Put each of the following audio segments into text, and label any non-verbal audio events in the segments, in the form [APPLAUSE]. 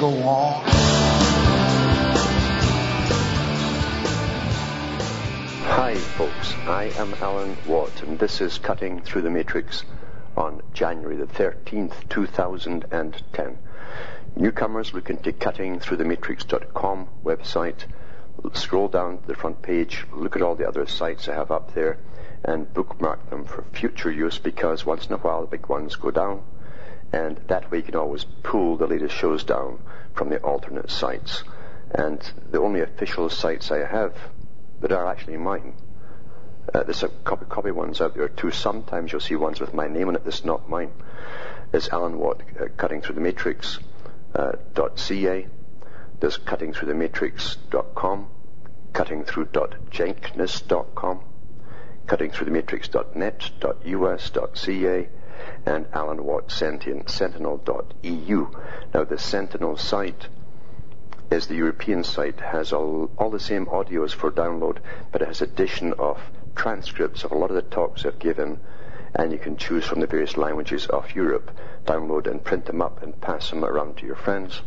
go on. Hi, folks. I am Alan Watt, and this is Cutting Through the Matrix on January the 13th, 2010. Newcomers look into cuttingthroughthematrix.com website, scroll down to the front page, look at all the other sites I have up there, and bookmark them for future use because once in a while the big ones go down, and that way you can always pull the latest shows down from the alternate sites. And the only official sites I have that are actually mine. Uh, there's a copy, copy ones out there too. Sometimes you'll see ones with my name on it that's not mine. It's Alan Watt, uh, Cutting Through the Matrix uh, .ca. There's Cutting Through the Matrix.com, Cutting Through .jenkness.com, Cutting Through the Matrix.net.us.ca, and Alan Watt Sentinel.eu. Now the Sentinel site is the European site, has all, all the same audios for download, but it has addition of transcripts of a lot of the talks I've given, and you can choose from the various languages of Europe, download and print them up and pass them around to your friends.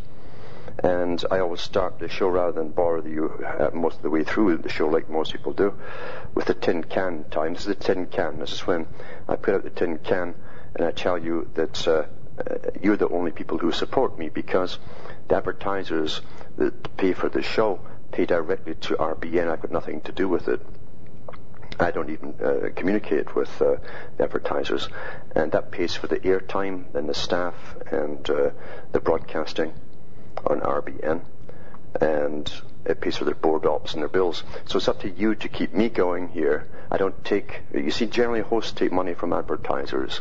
And I always start the show rather than bore you uh, most of the way through the show like most people do with the tin can time. This is the tin can. This is when I put out the tin can and I tell you that uh, uh, you're the only people who support me because the advertisers that pay for the show pay directly to RBN. I've got nothing to do with it. I don't even uh, communicate with uh, the advertisers, and that pays for the airtime and the staff and uh, the broadcasting on RBN, and it pays for their board ops and their bills. So it's up to you to keep me going here. I don't take. You see, generally hosts take money from advertisers,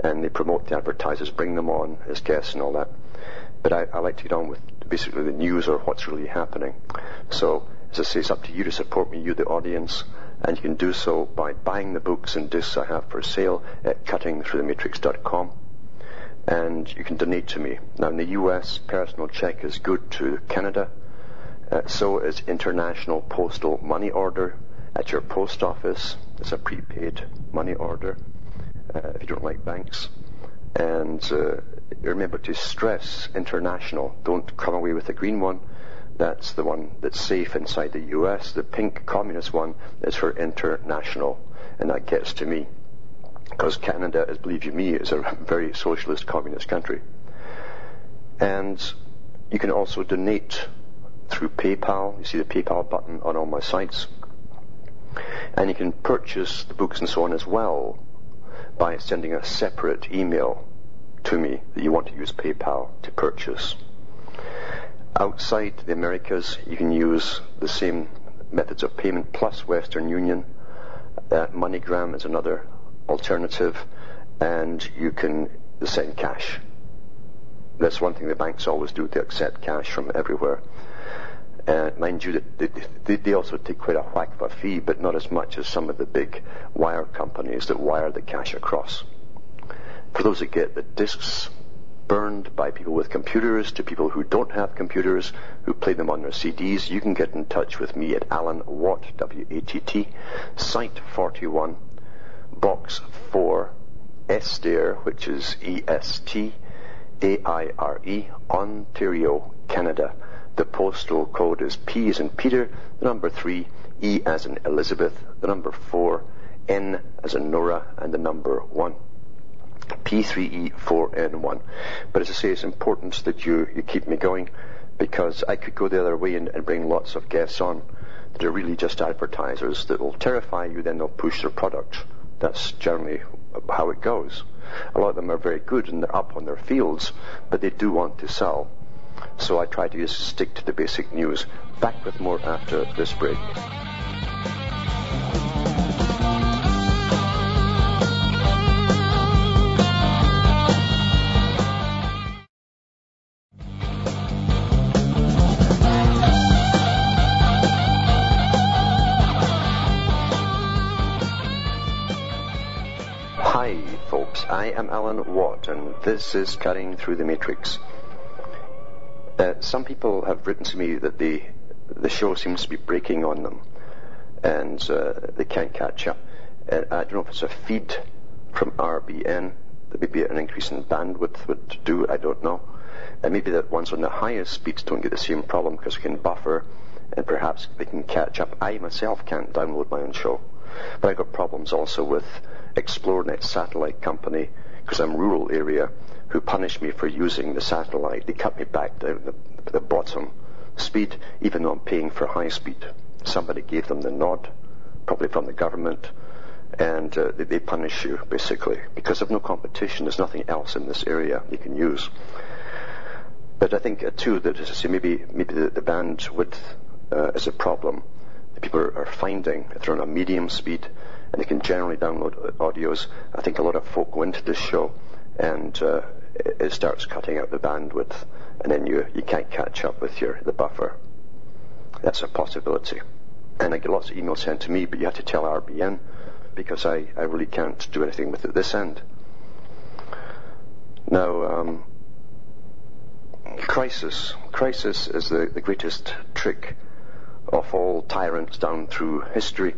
and they promote the advertisers, bring them on as guests and all that. But I, I like to get on with basically the news or what's really happening. So, as I say, it's up to you to support me, you the audience, and you can do so by buying the books and discs I have for sale at cuttingthroughthematrix.com. And you can donate to me. Now, in the US, personal check is good to Canada. Uh, so is international postal money order at your post office. It's a prepaid money order if you don't like banks. And uh, remember to stress international. Don't come away with the green one. That's the one that's safe inside the US. The pink communist one is for international. And that gets to me. Because Canada, as believe you me, is a [LAUGHS] very socialist communist country. And you can also donate through PayPal. You see the PayPal button on all my sites. And you can purchase the books and so on as well by sending a separate email to me that you want to use PayPal to purchase. Outside the Americas, you can use the same methods of payment plus Western Union. Uh, MoneyGram is another alternative, and you can send cash. That's one thing the banks always do, they accept cash from everywhere. Uh, mind you, they, they, also take quite a whack of a fee, but not as much as some of the big wire companies that wire the cash across. For those that get the discs burned by people with computers to people who don't have computers, who play them on their CDs, you can get in touch with me at Alan Watt, W-A-T-T, Site 41, Box 4, Estaire, which is E-S-T-A-I-R-E, Ontario, Canada. The postal code is P as in Peter, the number 3, E as in Elizabeth, the number 4, N as in Nora, and the number 1. P3E4N1. But as I say, it's important that you, you keep me going because I could go the other way and, and bring lots of guests on that are really just advertisers that will terrify you, then they'll push their product. That's generally how it goes. A lot of them are very good and they're up on their fields, but they do want to sell. So I try to just stick to the basic news. Back with more after this break. Hi, folks. I am Alan Watt, and this is Cutting Through the Matrix. Uh, some people have written to me that the the show seems to be breaking on them, and uh, they can't catch up. Uh, I don't know if it's a feed from RBN that maybe an increase in bandwidth would do. I don't know. And maybe the ones on the highest speeds don't get the same problem because we can buffer, and perhaps they can catch up. I myself can't download my own show, but I've got problems also with Xplornet satellite company because I'm rural area who punish me for using the satellite. They cut me back down the, the bottom speed, even though I'm paying for high speed. Somebody gave them the nod, probably from the government, and uh, they, they, punish you basically because of no competition. There's nothing else in this area you can use. But I think uh, too that as I say, maybe maybe the, the bandwidth uh, is a problem. The people are, finding if they're on a medium speed and they can generally download audios. I think a lot of folk go into this show and uh, it, starts cutting out the bandwidth, and then you you can't catch up with your the buffer. That's a possibility. And I get lots of emails sent to me, but you have to tell RBN because I, I really can't do anything with it this end. Now, um, crisis. Crisis is the, the greatest trick of all tyrants down through history.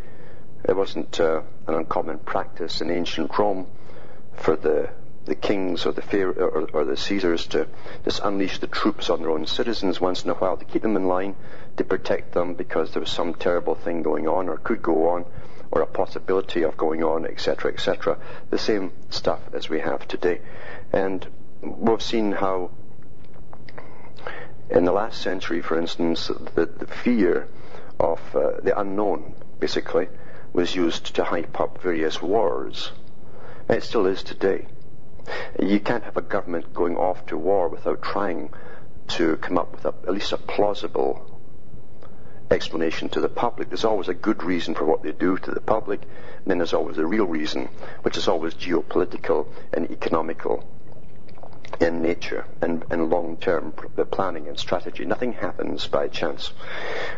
It wasn't uh, an uncommon practice in ancient Rome for the the kings or the Pharaoh, or, or, the Caesars to just unleash the troops on their own citizens once in a while to keep them in line, to protect them because there was some terrible thing going on or could go on, or a possibility of going on, etc., etc. The same stuff as we have today, and we've seen how. In the last century, for instance, the, the fear of uh, the unknown, basically, was used to hype up various wars. And it still is today. You can't have a government going off to war without trying to come up with a, at least a plausible explanation to the public. There's always a good reason for what they do to the public, and then there's always a real reason, which is always geopolitical and economical in nature and, and long-term planning and strategy. Nothing happens by chance.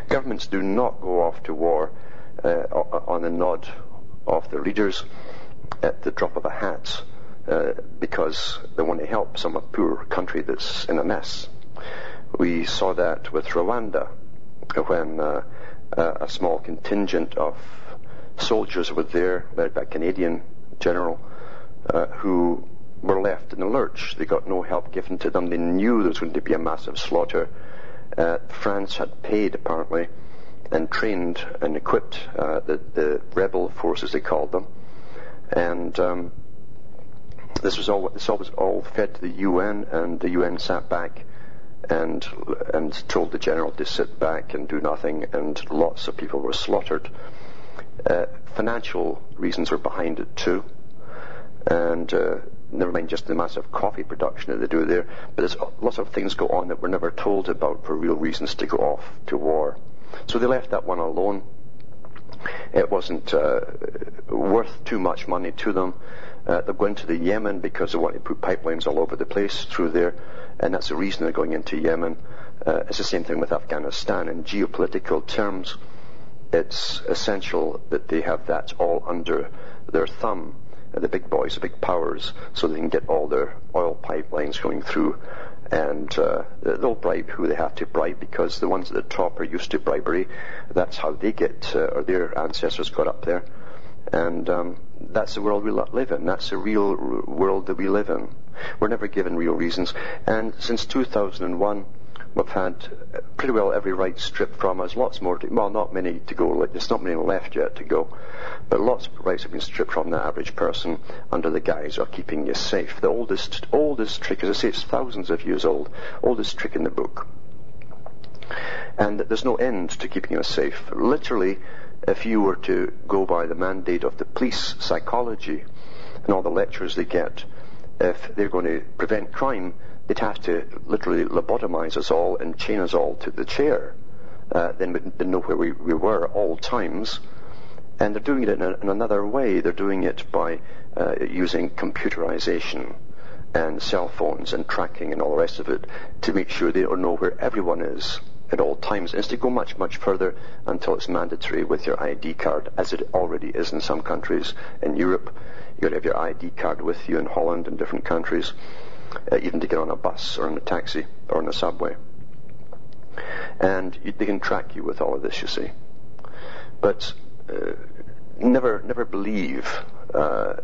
Governments do not go off to war uh, on a nod of their leaders at the drop of a hat uh, because they want to help some poor country that's in a mess. We saw that with Rwanda when uh, a small contingent of soldiers were there, led by a Canadian general, uh, who were left in the lurch. They got no help given to them. They knew there was going to be a massive slaughter. Uh, France had paid, apparently, and trained and equipped uh, the, the, rebel forces, they called them. And um, this was all this all was all fed to the UN, and the UN sat back and and told the general to sit back and do nothing, and lots of people were slaughtered. Uh, financial reasons were behind it too, and uh, never mind just the massive coffee production that they do there, but there's lots of things go on that we're never told about for real reasons to go off to war. So they left that one alone. It wasn't uh, worth too much money to them. Uh, they're going to the Yemen because they want to put pipelines all over the place through there, and that's the reason they're going into Yemen. Uh, it's the same thing with Afghanistan. In geopolitical terms, it's essential that they have that all under their thumb, the big boys, the big powers, so they can get all their oil pipelines going through and uh, they'll bribe who they have to bribe because the ones at the top are used to bribery. That's how they get, uh, or their ancestors got up there. And um, that's the world we live in. That's the real world that we live in. We're never given real reasons. And since 2001, we've had pretty well every right stripped from us. Lots more, to, well, not many to go. There's not many left yet to go. But lots of rights have been stripped from the average person under the guise of keeping you safe. The oldest, oldest trick, as I say, it's thousands of years old, oldest trick in the book. And there's no end to keeping us safe. Literally, if you were to go by the mandate of the police psychology and all the lectures they get, if they're going to prevent crime, they'd have to literally lobotomize us all and chain us all to the chair. Uh, then we'd know where we, we were at all times and they're doing it in, a, in another way. They're doing it by uh, using computerization and cell phones and tracking and all the rest of it to make sure they don't know where everyone is. At all times. It's to go much, much further until it's mandatory with your ID card, as it already is in some countries in Europe. You've got to have your ID card with you in Holland and different countries, uh, even to get on a bus or in a taxi or in a subway. And you, they can track you with all of this, you see. But uh, never, never believe uh,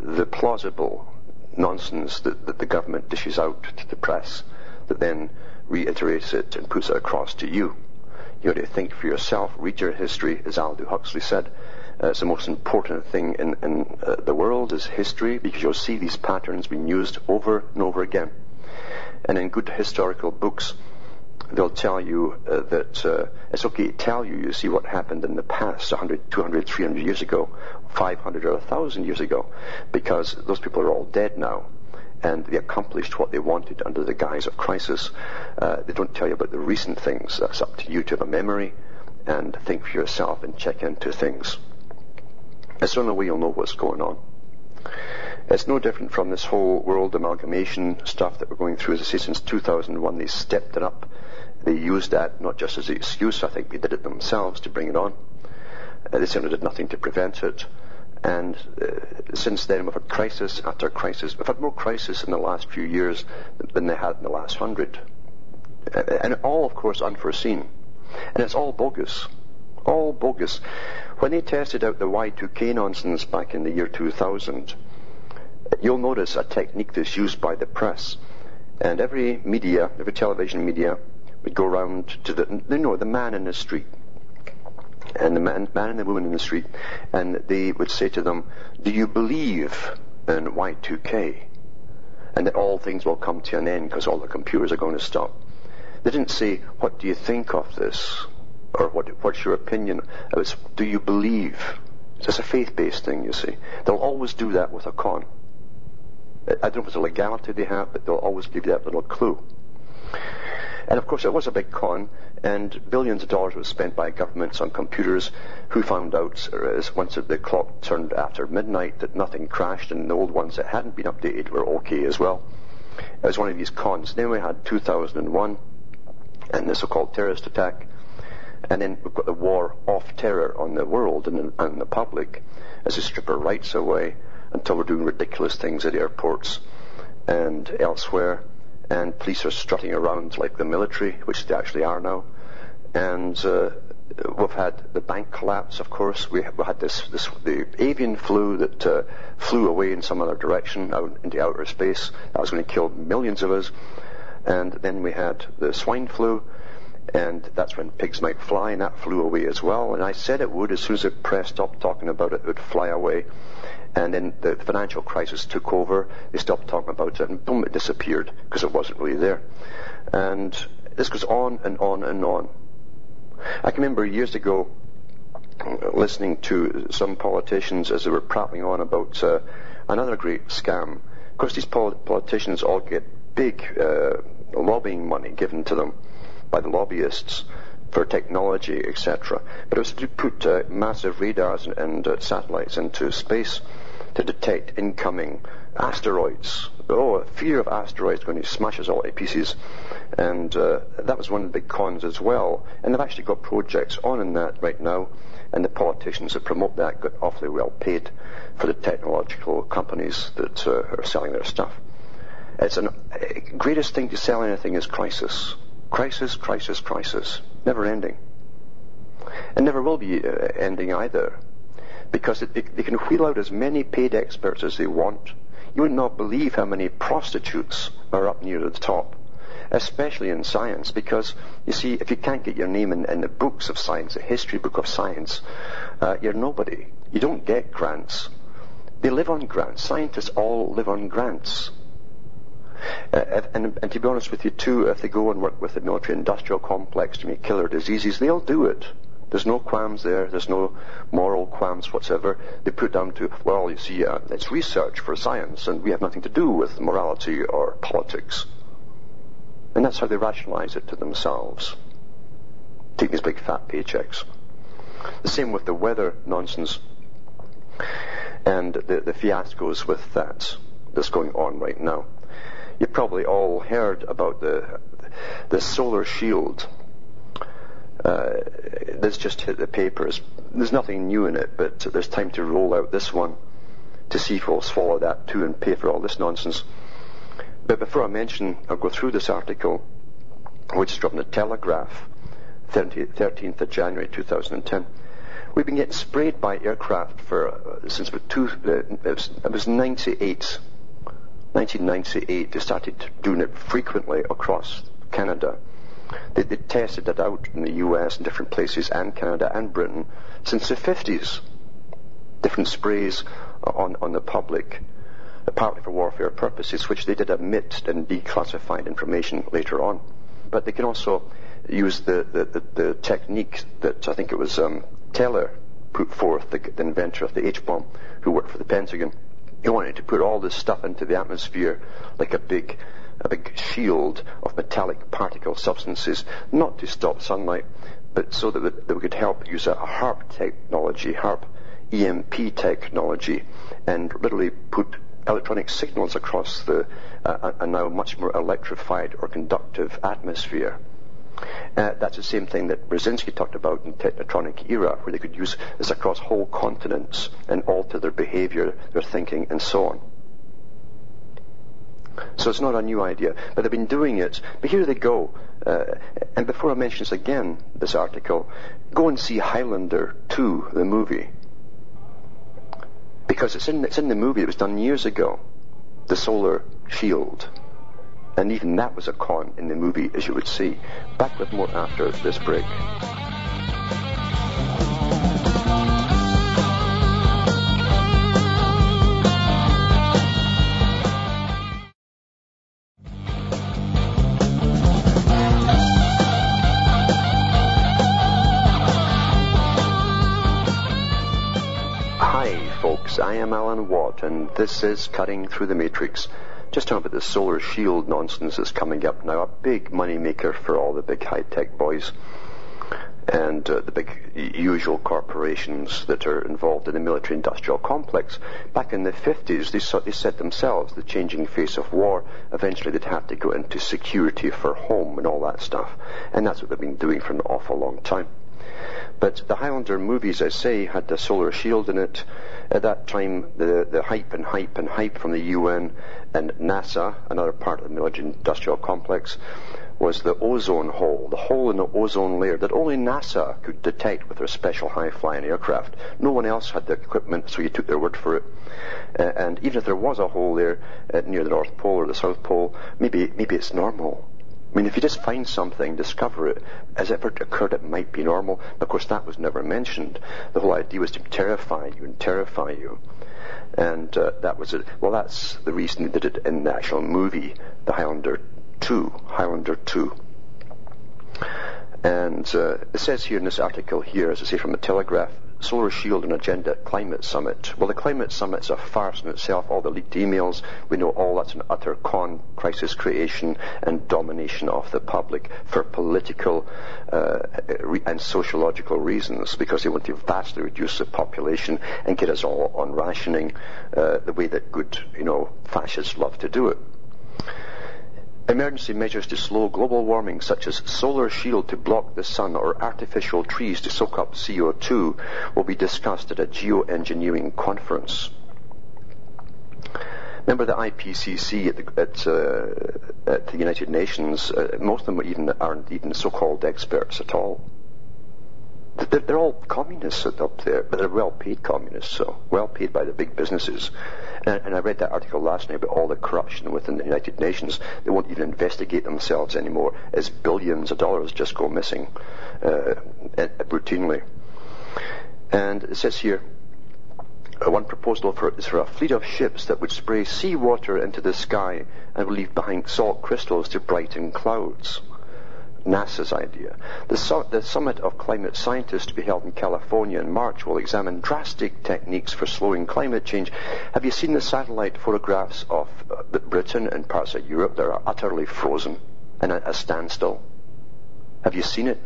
the plausible nonsense that, that the government dishes out to the press that then reiterates it and puts it across to you. You have to think for yourself, read your history, as Aldous Huxley said. Uh, it's the most important thing in, in uh, the world is history because you'll see these patterns being used over and over again. And in good historical books, they'll tell you uh, that uh, it's okay to tell you, you see what happened in the past 100, 200, 300 years ago, 500 or 1,000 years ago, because those people are all dead now and they accomplished what they wanted under the guise of crisis. Uh, they don't tell you about the recent things. That's up to you to have a memory and think for yourself and check into things. It's the only way you'll know what's going on. It's no different from this whole world amalgamation stuff that we're going through. As I say, since 2001, they stepped it up. They used that not just as an excuse. I think they did it themselves to bring it on. Uh, they certainly did nothing to prevent it. And uh, since then, we've had crisis after crisis. We've had more crisis in the last few years than they had in the last hundred. And all, of course, unforeseen. And it's all bogus. All bogus. When they tested out the Y2K nonsense back in the year 2000, you'll notice a technique that's used by the press. And every media, every television media, would go around to the, you know, the man in the street and the man, man and the woman in the street, and they would say to them, Do you believe in Y2K? And that all things will come to an end because all the computers are going to stop. They didn't say, What do you think of this? Or what, what's your opinion? It was, Do you believe? It's a faith based thing, you see. They'll always do that with a con. I don't know if it's a legality they have, but they'll always give you that little clue. And of course, it was a big con, and billions of dollars was spent by governments on computers who found out uh, once the clock turned after midnight that nothing crashed and the old ones that hadn't been updated were okay as well. It was one of these cons. Then we had 2001 and the so-called terrorist attack. And then we've got the war of terror on the world and, and the public as they strip our rights away until we're doing ridiculous things at airports and elsewhere and police are strutting around like the military, which they actually are now. And uh, we've had the bank collapse, of course. We, we had this, this the avian flu that uh, flew away in some other direction out into outer space. That was going to kill millions of us. And then we had the swine flu, and that's when pigs might fly, and that flew away as well. And I said it would as soon as the press stopped talking about it, it would fly away. And then the financial crisis took over. They stopped talking about it, and boom, it disappeared because it wasn't really there. And this goes on and on and on. I can remember years ago listening to some politicians as they were prattling on about uh, another great scam. Of course, these politicians all get big uh, lobbying money given to them by the lobbyists for technology, etc. But it was to put uh, massive radars and, and uh, satellites into space to detect incoming asteroids. Oh, fear of asteroids going to smash us all to pieces. And uh, that was one of the big cons as well. And they've actually got projects on in that right now. And the politicians that promote that got awfully well paid for the technological companies that uh, are selling their stuff. It's the uh, greatest thing to sell anything is crisis. Crisis, crisis, crisis. Never ending. And never will be uh, ending either because it, they can wheel out as many paid experts as they want. You would not believe how many prostitutes are up near the top, especially in science, because you see, if you can't get your name in, in the books of science, the history book of science, uh, you're nobody. You don't get grants. They live on grants. Scientists all live on grants. Uh, and, and, to be honest with you, too, if they go and work with the military industrial complex to make killer diseases, they'll do it. There's no qualms there. There's no moral qualms whatsoever. They put down to, well, you see, uh, it's research for science, and we have nothing to do with morality or politics. And that's how they rationalize it to themselves. Take these big fat paychecks. The same with the weather nonsense and the, the fiascos with that that's going on right now. You've probably all heard about the, the solar shield Uh, this just hit the papers. There's nothing new in it, but there's time to roll out this one to see if we'll swallow that too and pay for all this nonsense. But before I mention, I'll go through this article, which is from the Telegraph, 13th of January 2010. We've been getting sprayed by aircraft for uh, since two, uh, it, was, it was 98, 1998. They started doing it frequently across Canada. They, they tested it out in the U.S. and different places, and Canada and Britain since the 50s. Different sprays on on the public, partly for warfare purposes, which they did admit and declassified information later on. But they can also use the, the, the, the technique that I think it was um, Teller put forth, the, the inventor of the H-bomb, who worked for the Pentagon. He wanted to put all this stuff into the atmosphere like a big, a big shield of metallic particle substances, not to stop sunlight, but so that, that we could help use a HAARP technology, HAARP EMP technology, and literally put electronic signals across the uh, a now much more electrified or conductive atmosphere. Uh, that's the same thing that Brzezinski talked about in the technotronic era, where they could use this across whole continents and alter their behavior, their thinking, and so on. So it's not a new idea, but they've been doing it. But here they go. Uh, and before I mention this again, this article, go and see Highlander 2, the movie. Because it's in, it's in the movie, it was done years ago. The solar shield. And even that was a con in the movie, as you would see. Back with more after this break. Alan Watt, and this is Cutting Through the Matrix. Just talking about the solar shield nonsense that's coming up now, a big money maker for all the big high-tech boys and uh, the big usual corporations that are involved in the military-industrial complex. Back in the 50s, they, saw, they said themselves the changing face of war, eventually they'd have to go into security for home and all that stuff. And that's what they've been doing for an awful long time. But the Highlander movies, I say, had the solar shield in it. At that time, the, the hype and hype and hype from the UN and NASA, another part of the military industrial complex, was the ozone hole, the hole in the ozone layer that only NASA could detect with their special high-flying aircraft. No one else had the equipment, so you took their word for it. Uh, and even if there was a hole there uh, near the North Pole or the South Pole, maybe maybe it's normal. I mean, if you just find something, discover it, as ever occurred, it might be normal. Of course, that was never mentioned. The whole idea was to terrify you and terrify you. And uh, that was it. Well, that's the reason they did it in the actual movie, The Highlander 2. Highlander 2. And uh, it says here in this article here, as I say from the Telegraph, Solar Shield and Agenda Climate Summit. Well, the Climate Summit's a farce in itself. All the leaked emails, we know all that's an utter con, crisis creation, and domination of the public for political uh, and sociological reasons, because they want to vastly reduce the population and get us all on rationing uh, the way that good, you know, fascists love to do it. Emergency measures to slow global warming, such as solar shield to block the sun or artificial trees to soak up CO2, will be discussed at a geoengineering conference. Remember the IPCC at the, at, uh, at the United Nations, uh, most of them even aren't even so-called experts at all. They're, they're all communists up there, but they're well-paid communists, so well-paid by the big businesses. And, and I read that article last night about all the corruption within the United Nations. They won't even investigate themselves anymore as billions of dollars just go missing uh, routinely. And it says here, uh, one proposal for, is for a fleet of ships that would spray seawater into the sky and would leave behind salt crystals to brighten clouds. NASA's idea. The, su- the, Summit of Climate Scientists to be held in California in March will examine drastic techniques for slowing climate change. Have you seen the satellite photographs of uh, Britain and parts of Europe that are utterly frozen and at a standstill? Have you seen it?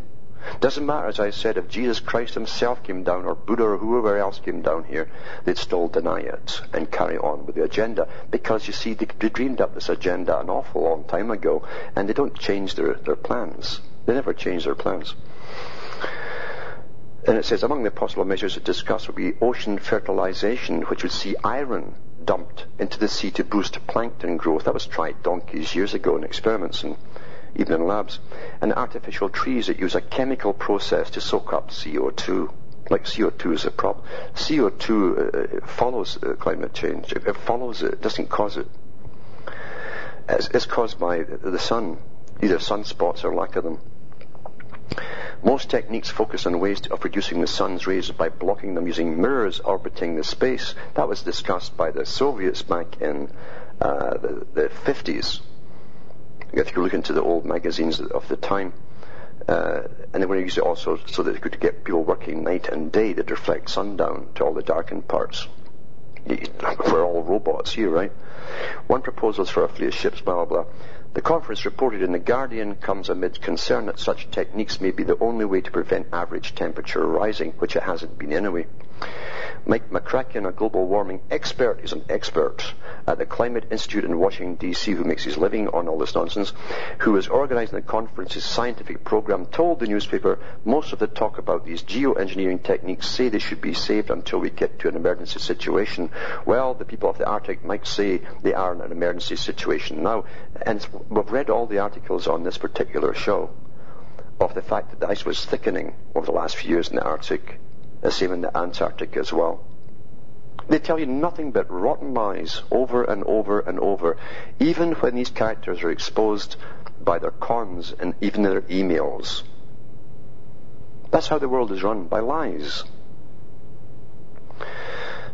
Doesn't matter, as I said, if Jesus Christ himself came down or Buddha or whoever else came down here, they'd still deny it and carry on with the agenda. Because you see, they, they dreamed up this agenda an awful long time ago and they don't change their, their plans. They never change their plans. And it says among the possible measures discussed would be ocean fertilization, which would see iron dumped into the sea to boost plankton growth. That was tried donkeys years ago in experiments and even in labs. And artificial trees that use a chemical process to soak up CO2. Like CO2 is a problem. CO2 uh, follows uh, climate change. It, it, follows it, doesn't cause it. It's, it's caused by the sun, either sunspots or lack of them. Most techniques focus on ways of reducing the sun's rays by blocking them using mirrors orbiting the space. That was discussed by the Soviets back in uh, the, the 50s. You look into the old magazines of the time, uh, and they were using it also so that they could get people working night and day that reflect sundown to all the darkened parts. We're all robots here, right? One proposal is for a fleet of ships, blah, blah, blah. The conference reported in The Guardian comes amid concern that such techniques may be the only way to prevent average temperature rising, which it hasn't been anyway. Mike MacCracken, a global warming expert, is an expert at the Climate Institute in Washington, D.C., who makes his living on all this nonsense, who is organizing the conference's scientific program, told the newspaper most of the talk about these geoengineering techniques say they should be saved until we get to an emergency situation. Well, the people of the Arctic might say they are in an emergency situation now, and we've read all the articles on this particular show of the fact that the ice was thickening over the last few years in the Arctic the same in the Antarctic as well. They tell you nothing but rotten lies over and over and over, even when these characters are exposed by their cons and even their emails. That's how the world is run, by lies.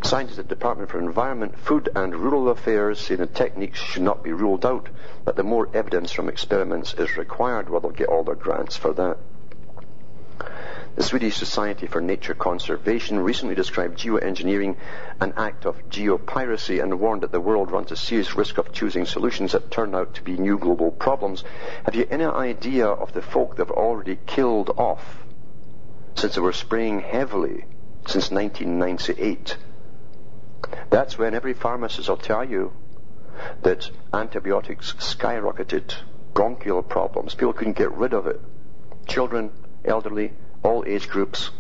Scientists at the Department for Environment, Food and Rural Affairs say the techniques should not be ruled out, but the more evidence from experiments is required. Well, they'll get all their grants for that. The Swedish Society for Nature Conservation recently described geoengineering an act of geopiracy and warned that the world runs a serious risk of choosing solutions that turn out to be new global problems. Have you any idea of the folk they've already killed off since they were spraying heavily since 1998? That's when every pharmacist will tell you that antibiotics skyrocketed, bronchial problems. People couldn't get rid of it. Children, elderly, all age groups.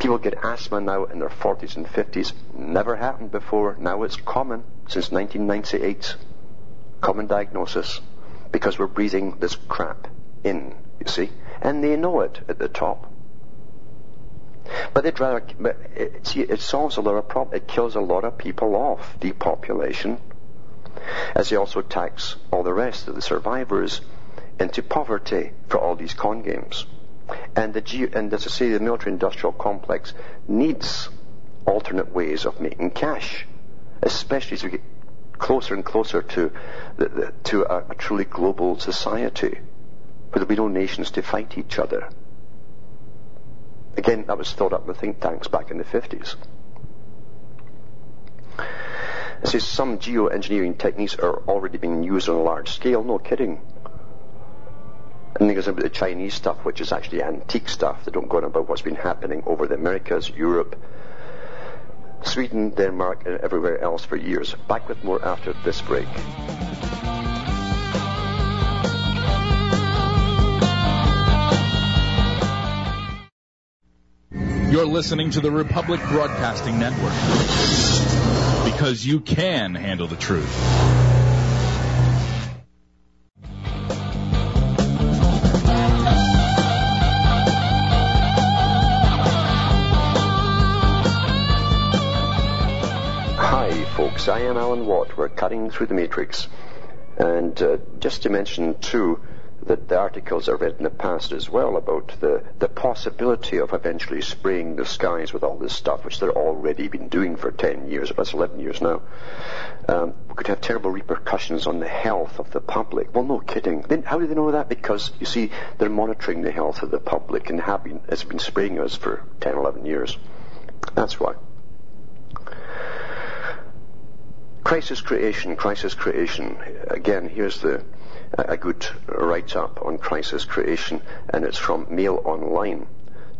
People get asthma now in their 40s and 50s. Never happened before. Now it's common since 1998. Common diagnosis because we're breathing this crap in, you see. And they know it at the top. But they'd rather, but it, see, it solves a lot of problems. It kills a lot of people off, depopulation, as they also tax all the rest of the survivors into poverty for all these con games. And, the, and I say, the military-industrial complex needs alternate ways of making cash, especially as we get closer and closer to, the, the, to a, a truly global society where there'll be no nations to fight each other. Again, that was thought up the think tanks back in the 50s. It says some geoengineering techniques are already being used on a large scale. No kidding. And then goes about the Chinese stuff, which is actually antique stuff. They don't go on about what's been happening over the Americas, Europe, Sweden, Denmark, and everywhere else for years. Back with more after this break. You're listening to the Republic Broadcasting Network because you can handle the truth. Am Alan Watt. We're cutting through the matrix. And uh, just to mention, too, that the articles I read in the past as well about the, the possibility of eventually spraying the skies with all this stuff, which they've already been doing for 10 years, that's 11 years now, um, could have terrible repercussions on the health of the public. Well, no kidding. Then how do they know that? Because, you see, they're monitoring the health of the public and have been, has been spraying us for 10, 11 years. That's why. Crisis creation, crisis creation. Again, here's the a good write-up on crisis creation, and it's from Mail Online,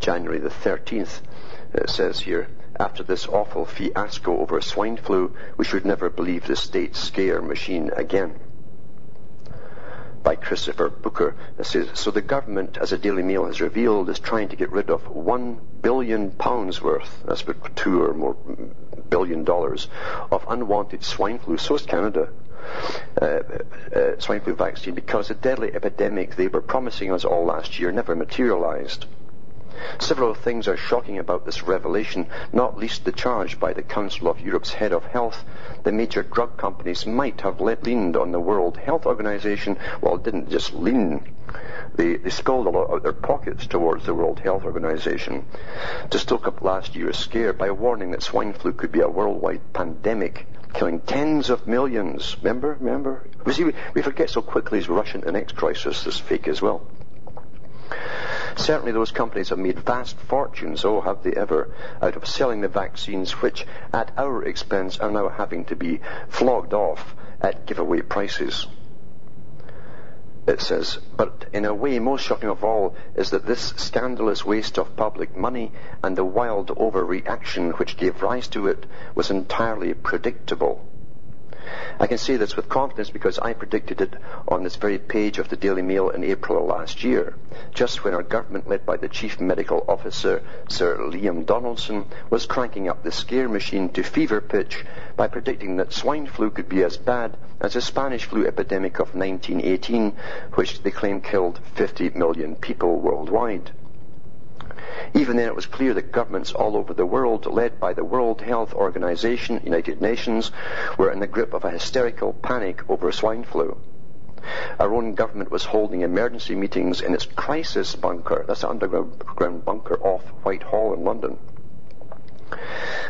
January the 13th. It says here, after this awful fiasco over swine flu, we should never believe the state scare machine again. by Christopher Booker. Says, so the government, as a Daily Mail has revealed, is trying to get rid of one billion pounds worth, that's about two or more billion dollars, of unwanted swine flu. So is Canada. Uh, uh, swine flu vaccine because the deadly epidemic they were promising us all last year never materialized. Several things are shocking about this revelation, not least the charge by the Council of Europe's head of health. The major drug companies might have let leaned on the World Health Organization. Well, didn't just lean. They, they spilled a lot out their pockets towards the World Health Organization to stoke up last year's scare by warning that swine flu could be a worldwide pandemic killing tens of millions. Remember? Remember? We see, we forget so quickly rush into the next crisis, this fake as well. Certainly those companies have made vast fortunes, oh have they ever, out of selling the vaccines which, at our expense, are now having to be flogged off at giveaway prices. It says, but in a way most shocking of all is that this scandalous waste of public money and the wild overreaction which gave rise to it was entirely predictable. I can say this with confidence because I predicted it on this very page of the Daily Mail in April of last year, just when our government, led by the Chief Medical Officer, Sir Liam Donaldson, was cranking up the scare machine to fever pitch by predicting that swine flu could be as bad as the Spanish flu epidemic of 1918, which they claim killed 50 million people worldwide. Even then, it was clear that governments all over the world, led by the World Health Organization, United Nations, were in the grip of a hysterical panic over swine flu. Our own government was holding emergency meetings in its crisis bunker, that's an underground bunker off Whitehall in London.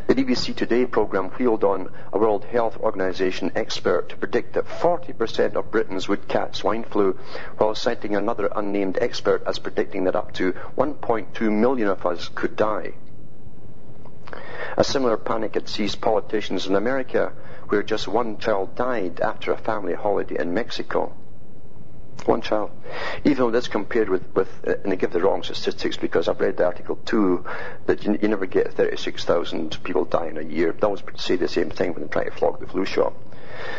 The BBC Today programme wheeled on a World Health Organization expert to predict that 40% of Britons would catch swine flu, while citing another unnamed expert as predicting that up to 1.2 million of us could die. A similar panic had seized politicians in America, where just one child died after a family holiday in Mexico. One child. Even though that's compared with, with uh, and they give the wrong statistics because I've read the article too, that you, you never get 36,000 people dying a year. They always say the same thing when they try to flog the flu shot.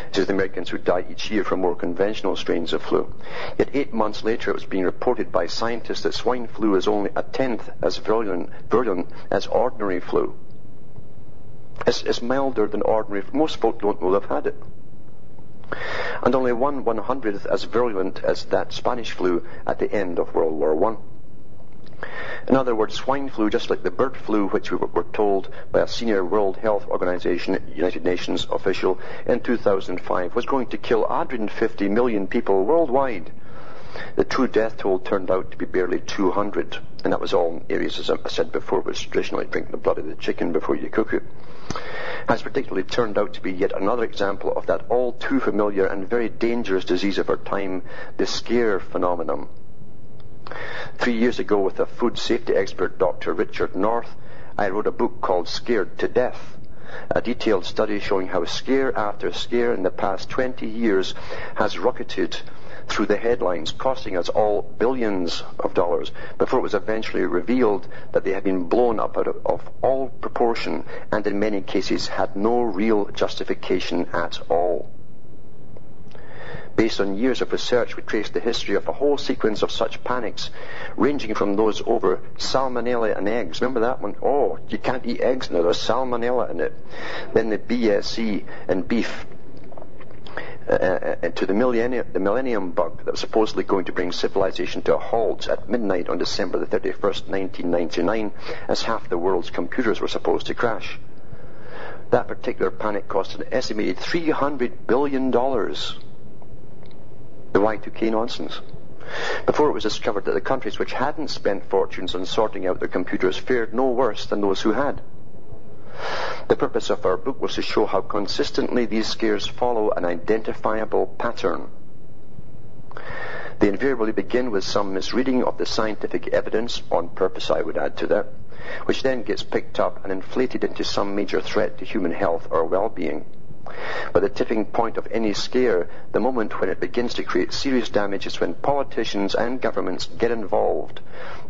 It says the Americans who die each year from more conventional strains of flu. Yet eight months later, it was being reported by scientists that swine flu is only a tenth as virulent, virulent as ordinary flu. It's, it's milder than ordinary. Most folk don't know they've had it and only one one hundredth as virulent as that Spanish flu at the end of World War One. In other words, swine flu, just like the bird flu, which we were told by a senior World Health Organization, United Nations official in 2005, was going to kill 150 million people worldwide. The true death toll turned out to be barely 200, and that was all in areas, as I said before, was traditionally drinking the blood of the chicken before you cook it has particularly turned out to be yet another example of that all too familiar and very dangerous disease of our time, the scare phenomenon. Three years ago, with a food safety expert, Dr. Richard North, I wrote a book called Scared to Death, a detailed study showing how scare after scare in the past 20 years has rocketed through the headlines, costing us all billions of dollars, before it was eventually revealed that they had been blown up out of, of all proportion and in many cases had no real justification at all. Based on years of research, we traced the history of a whole sequence of such panics, ranging from those over salmonella and eggs. Remember that one? Oh, you can't eat eggs now. There's salmonella in it. Then the BSE and beef uh, to the millennium, the millennium bug that was supposedly going to bring civilization to a halt at midnight on December the 31st, 1999, as half the world's computers were supposed to crash. That particular panic cost an estimated $300 billion. The Y2K nonsense. Before it was discovered that the countries which hadn't spent fortunes on sorting out their computers fared no worse than those who had. The purpose of our book was to show how consistently these scares follow an identifiable pattern. They invariably begin with some misreading of the scientific evidence, on purpose I would add to that, which then gets picked up and inflated into some major threat to human health or well-being. But the tipping point of any scare, the moment when it begins to create serious damage, is when politicians and governments get involved,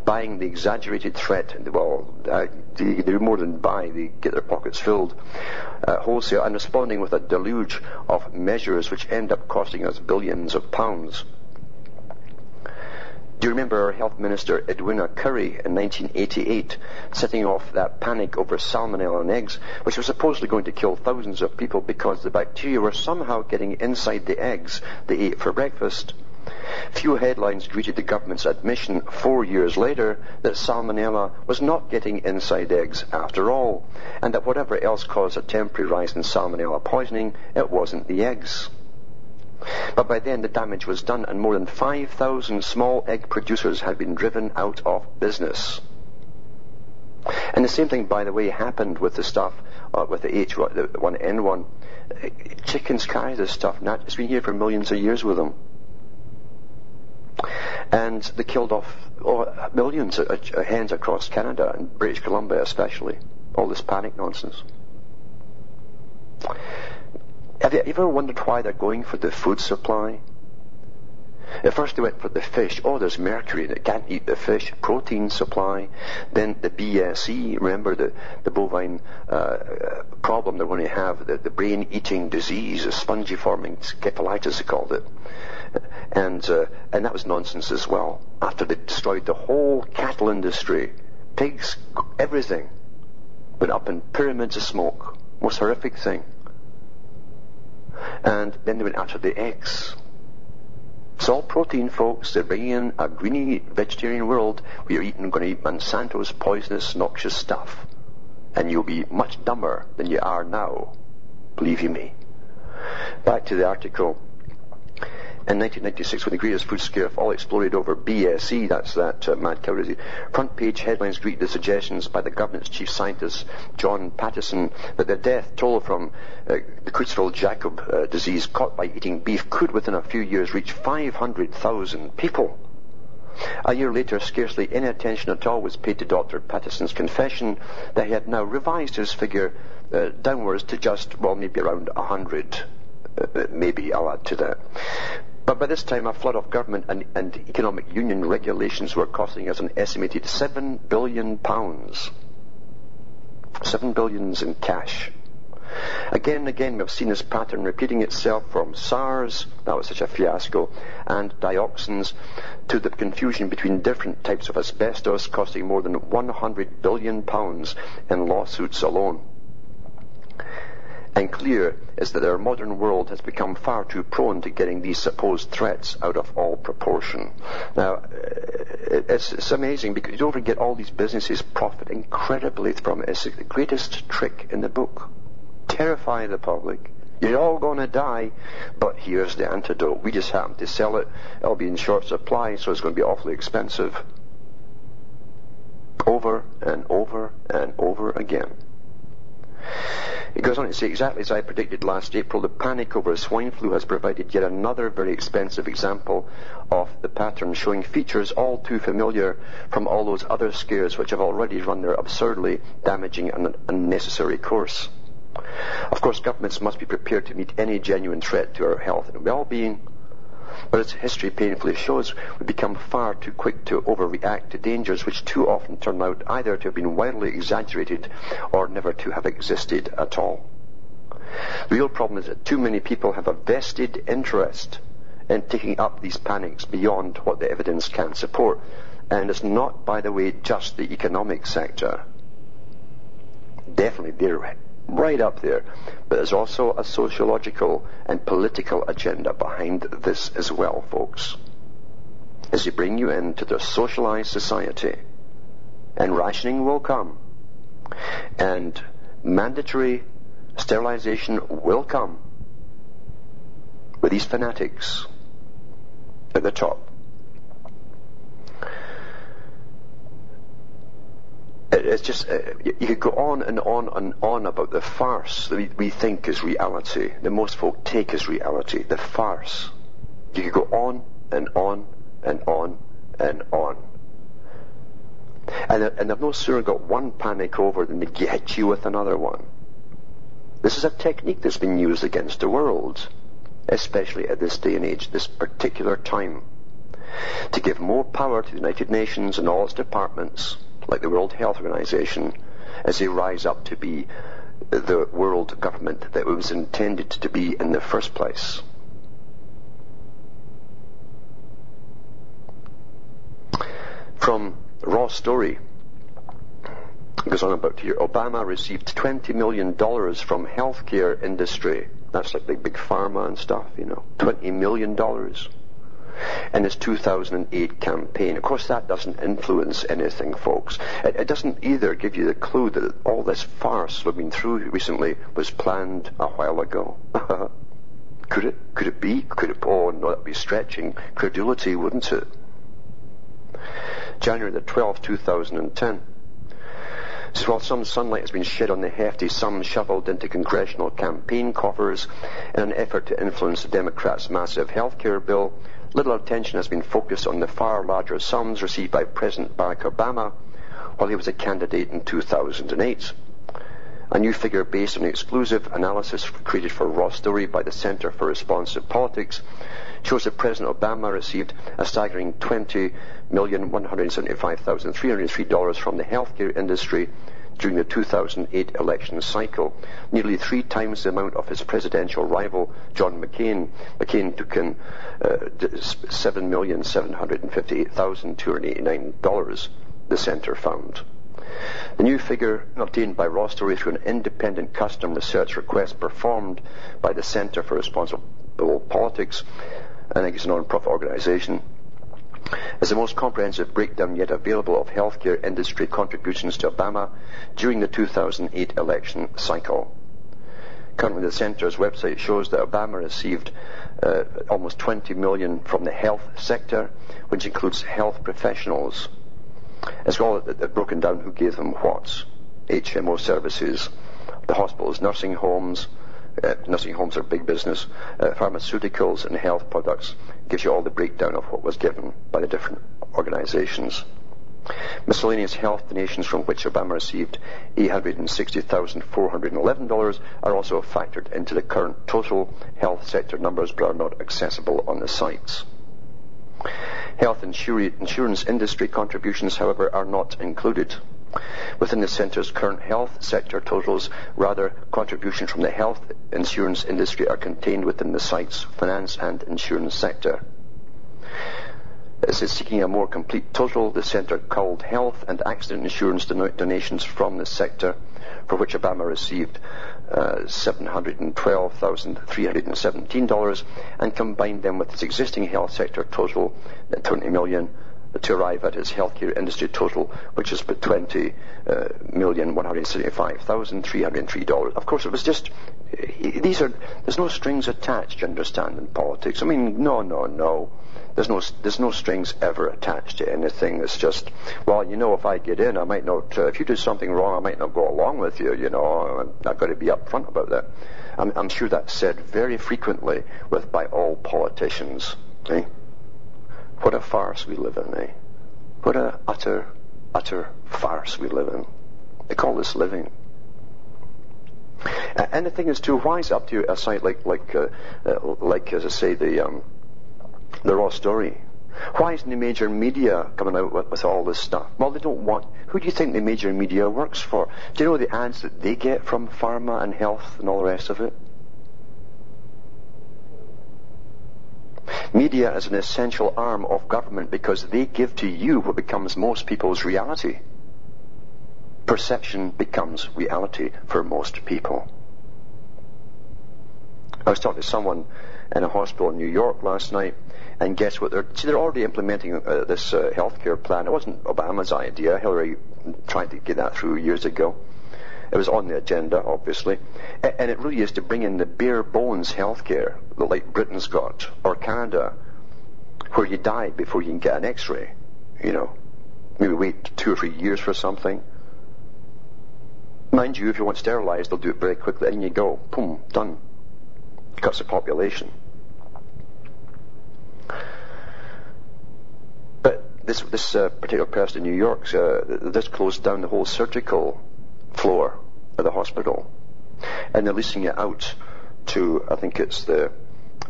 buying the exaggerated threat. Well, uh, they, do more than buy; they get their pockets filled uh, wholesale, and responding with a deluge of measures which end up costing us billions of pounds. Do you remember our health minister Edwina Currie in 1988 setting off that panic over salmonella in eggs, which was supposedly going to kill thousands of people because the bacteria were somehow getting inside the eggs they ate for breakfast? Few headlines greeted the government's admission four years later that salmonella was not getting inside eggs after all, and that whatever else caused a temporary rise in salmonella poisoning, it wasn't the eggs. But by then the damage was done and more than 5,000 small egg producers had been driven out of business. And the same thing, by the way, happened with the stuff, uh, with the H1N1. Chickens carry this stuff. It's been here for millions of years with them. And they killed off oh, millions of hens across Canada and British Columbia especially. All this panic nonsense. Have you ever wondered why they're going for the food supply? At first they went for the fish. Oh, there's mercury and it can't eat the fish. Protein supply. Then the BSE, remember the, the bovine uh, problem they're going to have, the, the brain-eating disease, a spongiform encephalitis they called it. And, uh, and that was nonsense as well. After they destroyed the whole cattle industry, pigs, everything, went up in pyramids of smoke. Most horrific thing. And then they went after the eggs. It's all protein, folks. They're bringing in a greeny vegetarian world where you're eating, going to eat Monsanto's poisonous, noxious stuff. And you'll be much dumber than you are now. Believe you me. Back to the article. In 1996, when the greatest food scare of all exploded over BSE, that's that uh, mad cow disease, front page headlines greet the suggestions by the government's chief scientist, John Pattison, that the death toll from uh, the Creutzfeldt-Jakob uh, disease caught by eating beef could within a few years reach 500,000 people. A year later, scarcely any attention at all was paid to Dr. Pattison's confession that he had now revised his figure uh, downwards to just, well, maybe around 100. Uh, maybe I'll add to that. But by this time, a flood of government and, and economic union regulations were costing us an estimated seven billion pounds. Seven billions in cash. Again and again, we've seen this pattern repeating itself from SARS, that was such a fiasco, and dioxins, to the confusion between different types of asbestos costing more than 100 billion pounds in lawsuits alone and clear is that our modern world has become far too prone to getting these supposed threats out of all proportion. Now, uh, it's, it's amazing because you don't forget all these businesses profit incredibly from it. It's the greatest trick in the book. Terrify the public. You're all going to die, but here's the antidote. We just happen to sell it. It'll be in short supply, so it's going to be awfully expensive. Over and over and over again. It goes on to say, exactly as I predicted last April, the panic over swine flu has provided yet another very expensive example of the pattern, showing features all too familiar from all those other scares which have already run their absurdly damaging and unnecessary course. Of course, governments must be prepared to meet any genuine threat to our health and well-being, but as history painfully shows, we become far too quick to overreact to dangers which too often turn out either to have been wildly exaggerated or never to have existed at all. The real problem is that too many people have a vested interest in taking up these panics beyond what the evidence can support. And it's not, by the way, just the economic sector. Definitely, they're right up there. But there's also a sociological and political agenda behind this as well, folks. As they bring you into their socialized society, and rationing will come, and mandatory sterilization will come with these fanatics at the top. It's just, uh, you could go on and on and on about the farce that we, we think is reality, that most folk take as reality, the farce. You could go on and on and on and on. And, and they've no sooner got one panic over than they get you with another one. This is a technique that's been used against the world, especially at this day and age, this particular time, to give more power to the United Nations and all its departments like the World Health Organization, as they rise up to be the world government that it was intended to be in the first place. From Raw Story, goes on about here. Obama received $20 million from healthcare industry. That's like the big pharma and stuff, you know. $20 million in his 2008 campaign. Of course, that doesn't influence anything, folks. It, it, doesn't either give you the clue that all this farce we've been through recently was planned a while ago. [LAUGHS] could it? Could it be? Could it? Oh, no, that'd be stretching credulity, wouldn't it? January the 12th, 2010. Says, while some sunlight has been shed on the hefty sums shoveled into congressional campaign coffers in an effort to influence the Democrats' massive health care bill, little attention has been focused on the far larger sums received by President Barack Obama while he was a candidate in 2008. A new figure based on exclusive analysis created for Raw Story by the Center for Responsive Politics shows that President Obama received a staggering $20,175,303 from the healthcare industry during the 2008 election cycle, nearly three times the amount of his presidential rival, John McCain. McCain took in uh, $7,758,289, the center found. The new figure obtained by Raw Story through an independent custom research request performed by the Center for Responsible Politics, I think it's a non-profit organization, is the most comprehensive breakdown yet available of healthcare industry contributions to Obama during the 2008 election cycle. Currently, the center's website shows that Obama received uh, almost 20 million from the health sector, which includes health professionals, as well as broken down who gave them what. HMO services, the hospitals, nursing homes, uh, nursing homes are big business, uh, pharmaceuticals and health products. Gives you all the breakdown of what was given by the different organizations. Miscellaneous health donations from which Obama received $860,411 are also factored into the current total health sector numbers but are not accessible on the sites. Health insurance industry contributions, however, are not included. Within the centre's current health sector totals, rather, contributions from the health insurance industry are contained within the site's finance and insurance sector. As is seeking a more complete total, the centre called health and accident insurance don- donations from the sector, for which Obama received uh, $712,317, and combined them with its existing health sector total, uh, 20 million, to arrive at his healthcare industry total, which is three dollars. Of course, it was just these are there's no strings attached. You understand in politics? I mean, no, no, no. There's no there's no strings ever attached to anything. It's just well, you know, if I get in, I might not. Uh, if you do something wrong, I might not go along with you. You know, I've got to be upfront about that. I'm, I'm sure that's said very frequently with by all politicians. Eh? What a farce we live in, eh? What a utter, utter farce we live in. They call this living. And the thing is, too, why is up to a site like, like, uh, uh, like as I say, the um, the raw story? Why isn't the major media coming out with, with, all this stuff? Well, they don't want. Who do you think the major media works for? Do you know the ads that they get from pharma and health and all the rest of it? Media is an essential arm of government because they give to you what becomes most people's reality. Perception becomes reality for most people. I was talking to someone in a hospital in New York last night, and guess what? They're, see, they're already implementing uh, this uh, healthcare plan. It wasn't Obama's idea. Hillary tried to get that through years ago. It was on the agenda, obviously. And it really is to bring in the bare bones healthcare, like Britain's got, or Canada, where you die before you can get an x-ray. You know, maybe wait two or three years for something. Mind you, if you want sterilized, they'll do it very quickly, and you go, boom, done. Cuts the population. But this this uh, particular person in New York, uh, this closed down the whole surgical floor of the hospital, and they're leasing it out to I think it's the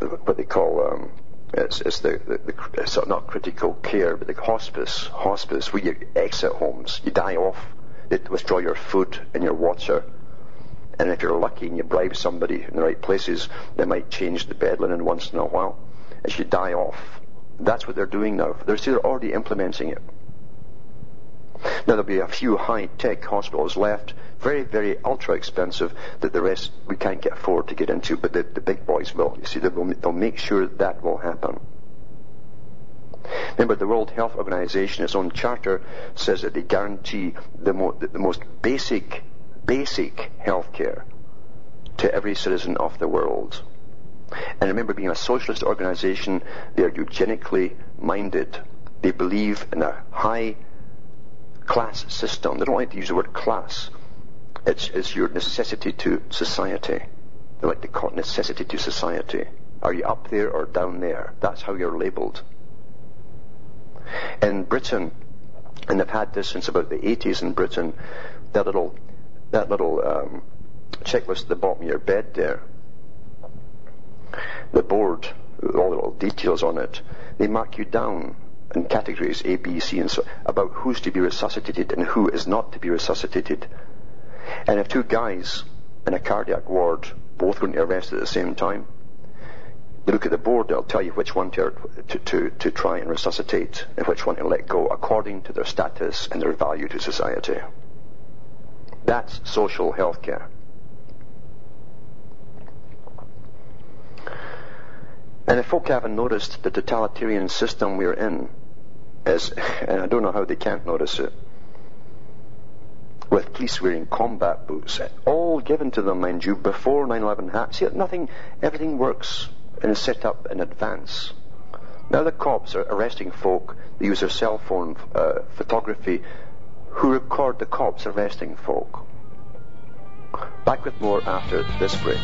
what they call um, it's, it's the, the, the it's not critical care, but the hospice hospice where you exit homes, you die off, they withdraw your food and your water. And if you're lucky and you bribe somebody in the right places, they might change the bed linen once in a while as you die off. That's what they're doing now. They're, they're already implementing it. Now there'll be a few high-tech hospitals left, very, very ultra expensive, that the rest we can't get afford to get into, but the, the big boys will. You see, they'll, they'll make sure that that will happen. Remember, the World Health Organization, its own charter, says that they guarantee the, mo- the most basic, basic health care to every citizen of the world. And remember, being a socialist organization, they are eugenically minded. They believe in a high class system. They don't like to use the word class. It's, it's your necessity to society. They like to call it necessity to society. Are you up there or down there? That's how you're labeled. In Britain, and they've had this since about the 80s in Britain, that little, that little um, checklist at the bottom of your bed there, the board, all the little details on it, they mark you down in categories A, B, C, and so about who's to be resuscitated and who is not to be resuscitated. And if two guys in a cardiac ward both going to arrest at the same time, they look at the board, they'll tell you which one to, to, to, to try and resuscitate and which one to let go according to their status and their value to society. That's social health care. And if folk haven't noticed the totalitarian system we're in, is, and I don't know how they can't notice it, with police wearing combat boots, all given to them, mind you, before 9/11 happened. See, nothing, everything works and is set up in advance. Now the cops are arresting folk. They use their cell phone uh, photography, who record the cops arresting folk. Back with more after this break.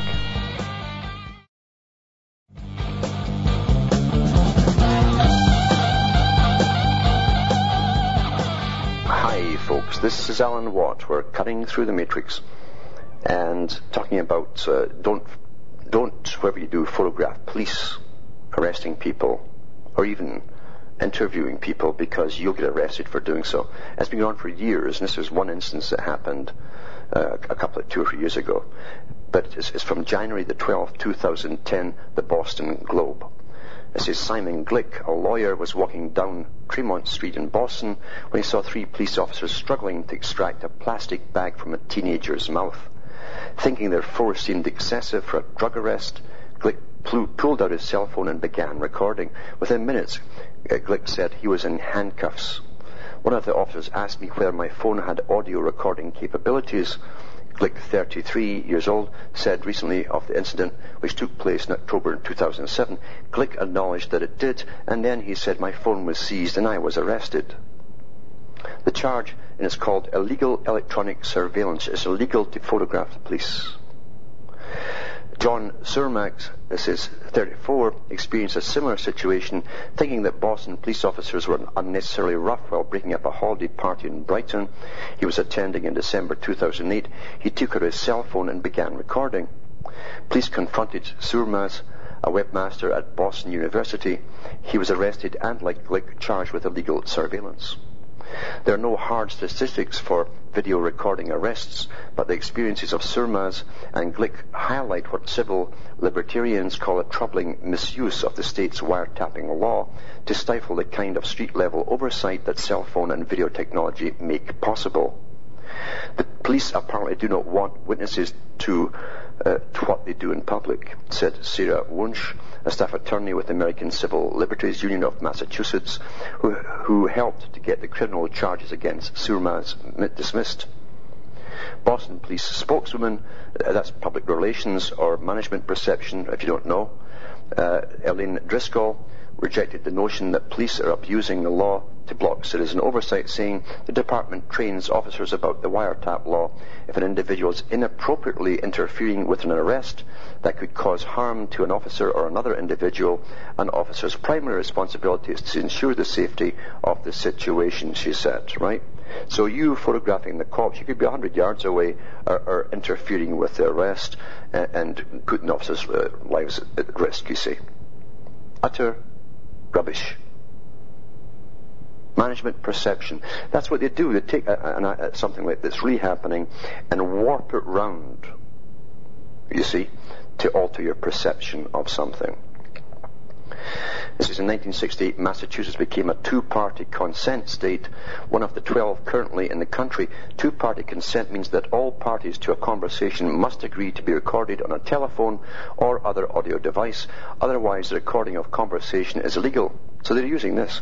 Hi, folks. This is Alan Watt. We're cutting through the matrix and talking about uh, don't don't whatever you do photograph police arresting people or even interviewing people because you'll get arrested for doing so. It's been going on for years, and this was one instance that happened uh, a couple of two or three years ago. But it's, it's from January the 12th, 2010, the Boston Globe. It is Simon Glik, a lawyer, was walking down Tremont Street in Boston when he saw three police officers struggling to extract a plastic bag from a teenager's mouth. Thinking their force seemed excessive for a drug arrest, Glik pulled out his cell phone and began recording. Within minutes, uh, Glik said he was in handcuffs. One of the officers asked me whether my phone had audio recording capabilities. Glik, 33 years old, said recently of the incident, which took place in October 2007, Glik acknowledged that it did, and then he said my phone was seized and I was arrested. The charge is called illegal electronic surveillance. It's illegal to photograph the police. John Surmacz, this is 34, experienced a similar situation, thinking that Boston police officers were unnecessarily rough while breaking up a holiday party in Brighton. He was attending in December 2008. He took out his cell phone and began recording. Police confronted Surmacz, a webmaster at Boston University. He was arrested and, like Glik, charged with illegal surveillance. There are no hard statistics for video recording arrests, but the experiences of Surmacz and Glik highlight what civil libertarians call a troubling misuse of the state's wiretapping law to stifle the kind of street level oversight that cell phone and video technology make possible. The police apparently do not want witnesses to, to what they do in public, said Sarah Wunsch, a staff attorney with the American Civil Liberties Union of Massachusetts, who, who helped to get the criminal charges against Surmacz dismissed. Boston Police spokeswoman, uh, that's public relations or management perception, if you don't know, uh, Elaine Driscoll, rejected the notion that police are abusing the law to block citizen oversight, saying the department trains officers about the wiretap law. If an individual is inappropriately interfering with an arrest that could cause harm to an officer or another individual, an officer's primary responsibility is to ensure the safety of the situation, she said, right? So you photographing the cops, you could be 100 yards away, or, are interfering with the arrest and, and putting officers' uh, lives at risk, you see. Utter rubbish. Management perception. That's what they do. They take a, a, something like this really happening and warp it round, you see, to alter your perception of something. This is in 1968, Massachusetts became a two-party consent state, one of the 12 currently in the country. Two-party consent means that all parties to a conversation must agree to be recorded on a telephone or other audio device. Otherwise, the recording of conversation is illegal. So they're using this.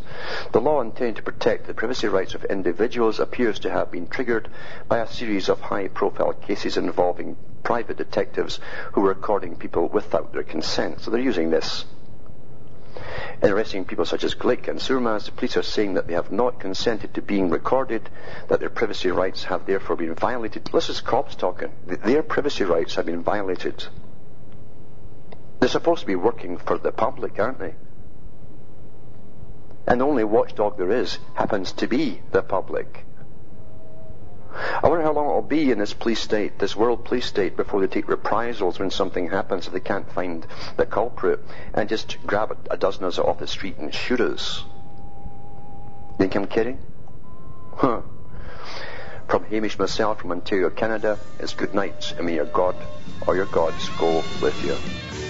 The law intended to protect the privacy rights of individuals appears to have been triggered by a series of high-profile cases involving private detectives who were recording people without their consent. So they're using this. In arresting people such as Glik and Surmacz, the police are saying that they have not consented to being recorded, that their privacy rights have therefore been violated. This is cops talking. Their privacy rights have been violated. They're supposed to be working for the public, aren't they? And the only watchdog there is happens to be the public. I wonder how long it'll be in this police state, this world police state, before they take reprisals when something happens if they can't find the culprit and just grab a dozen of us off the street and shoot us. Think I'm kidding? Huh. From Hamish myself from Ontario, Canada, it's good night, and may your God or your gods go with you.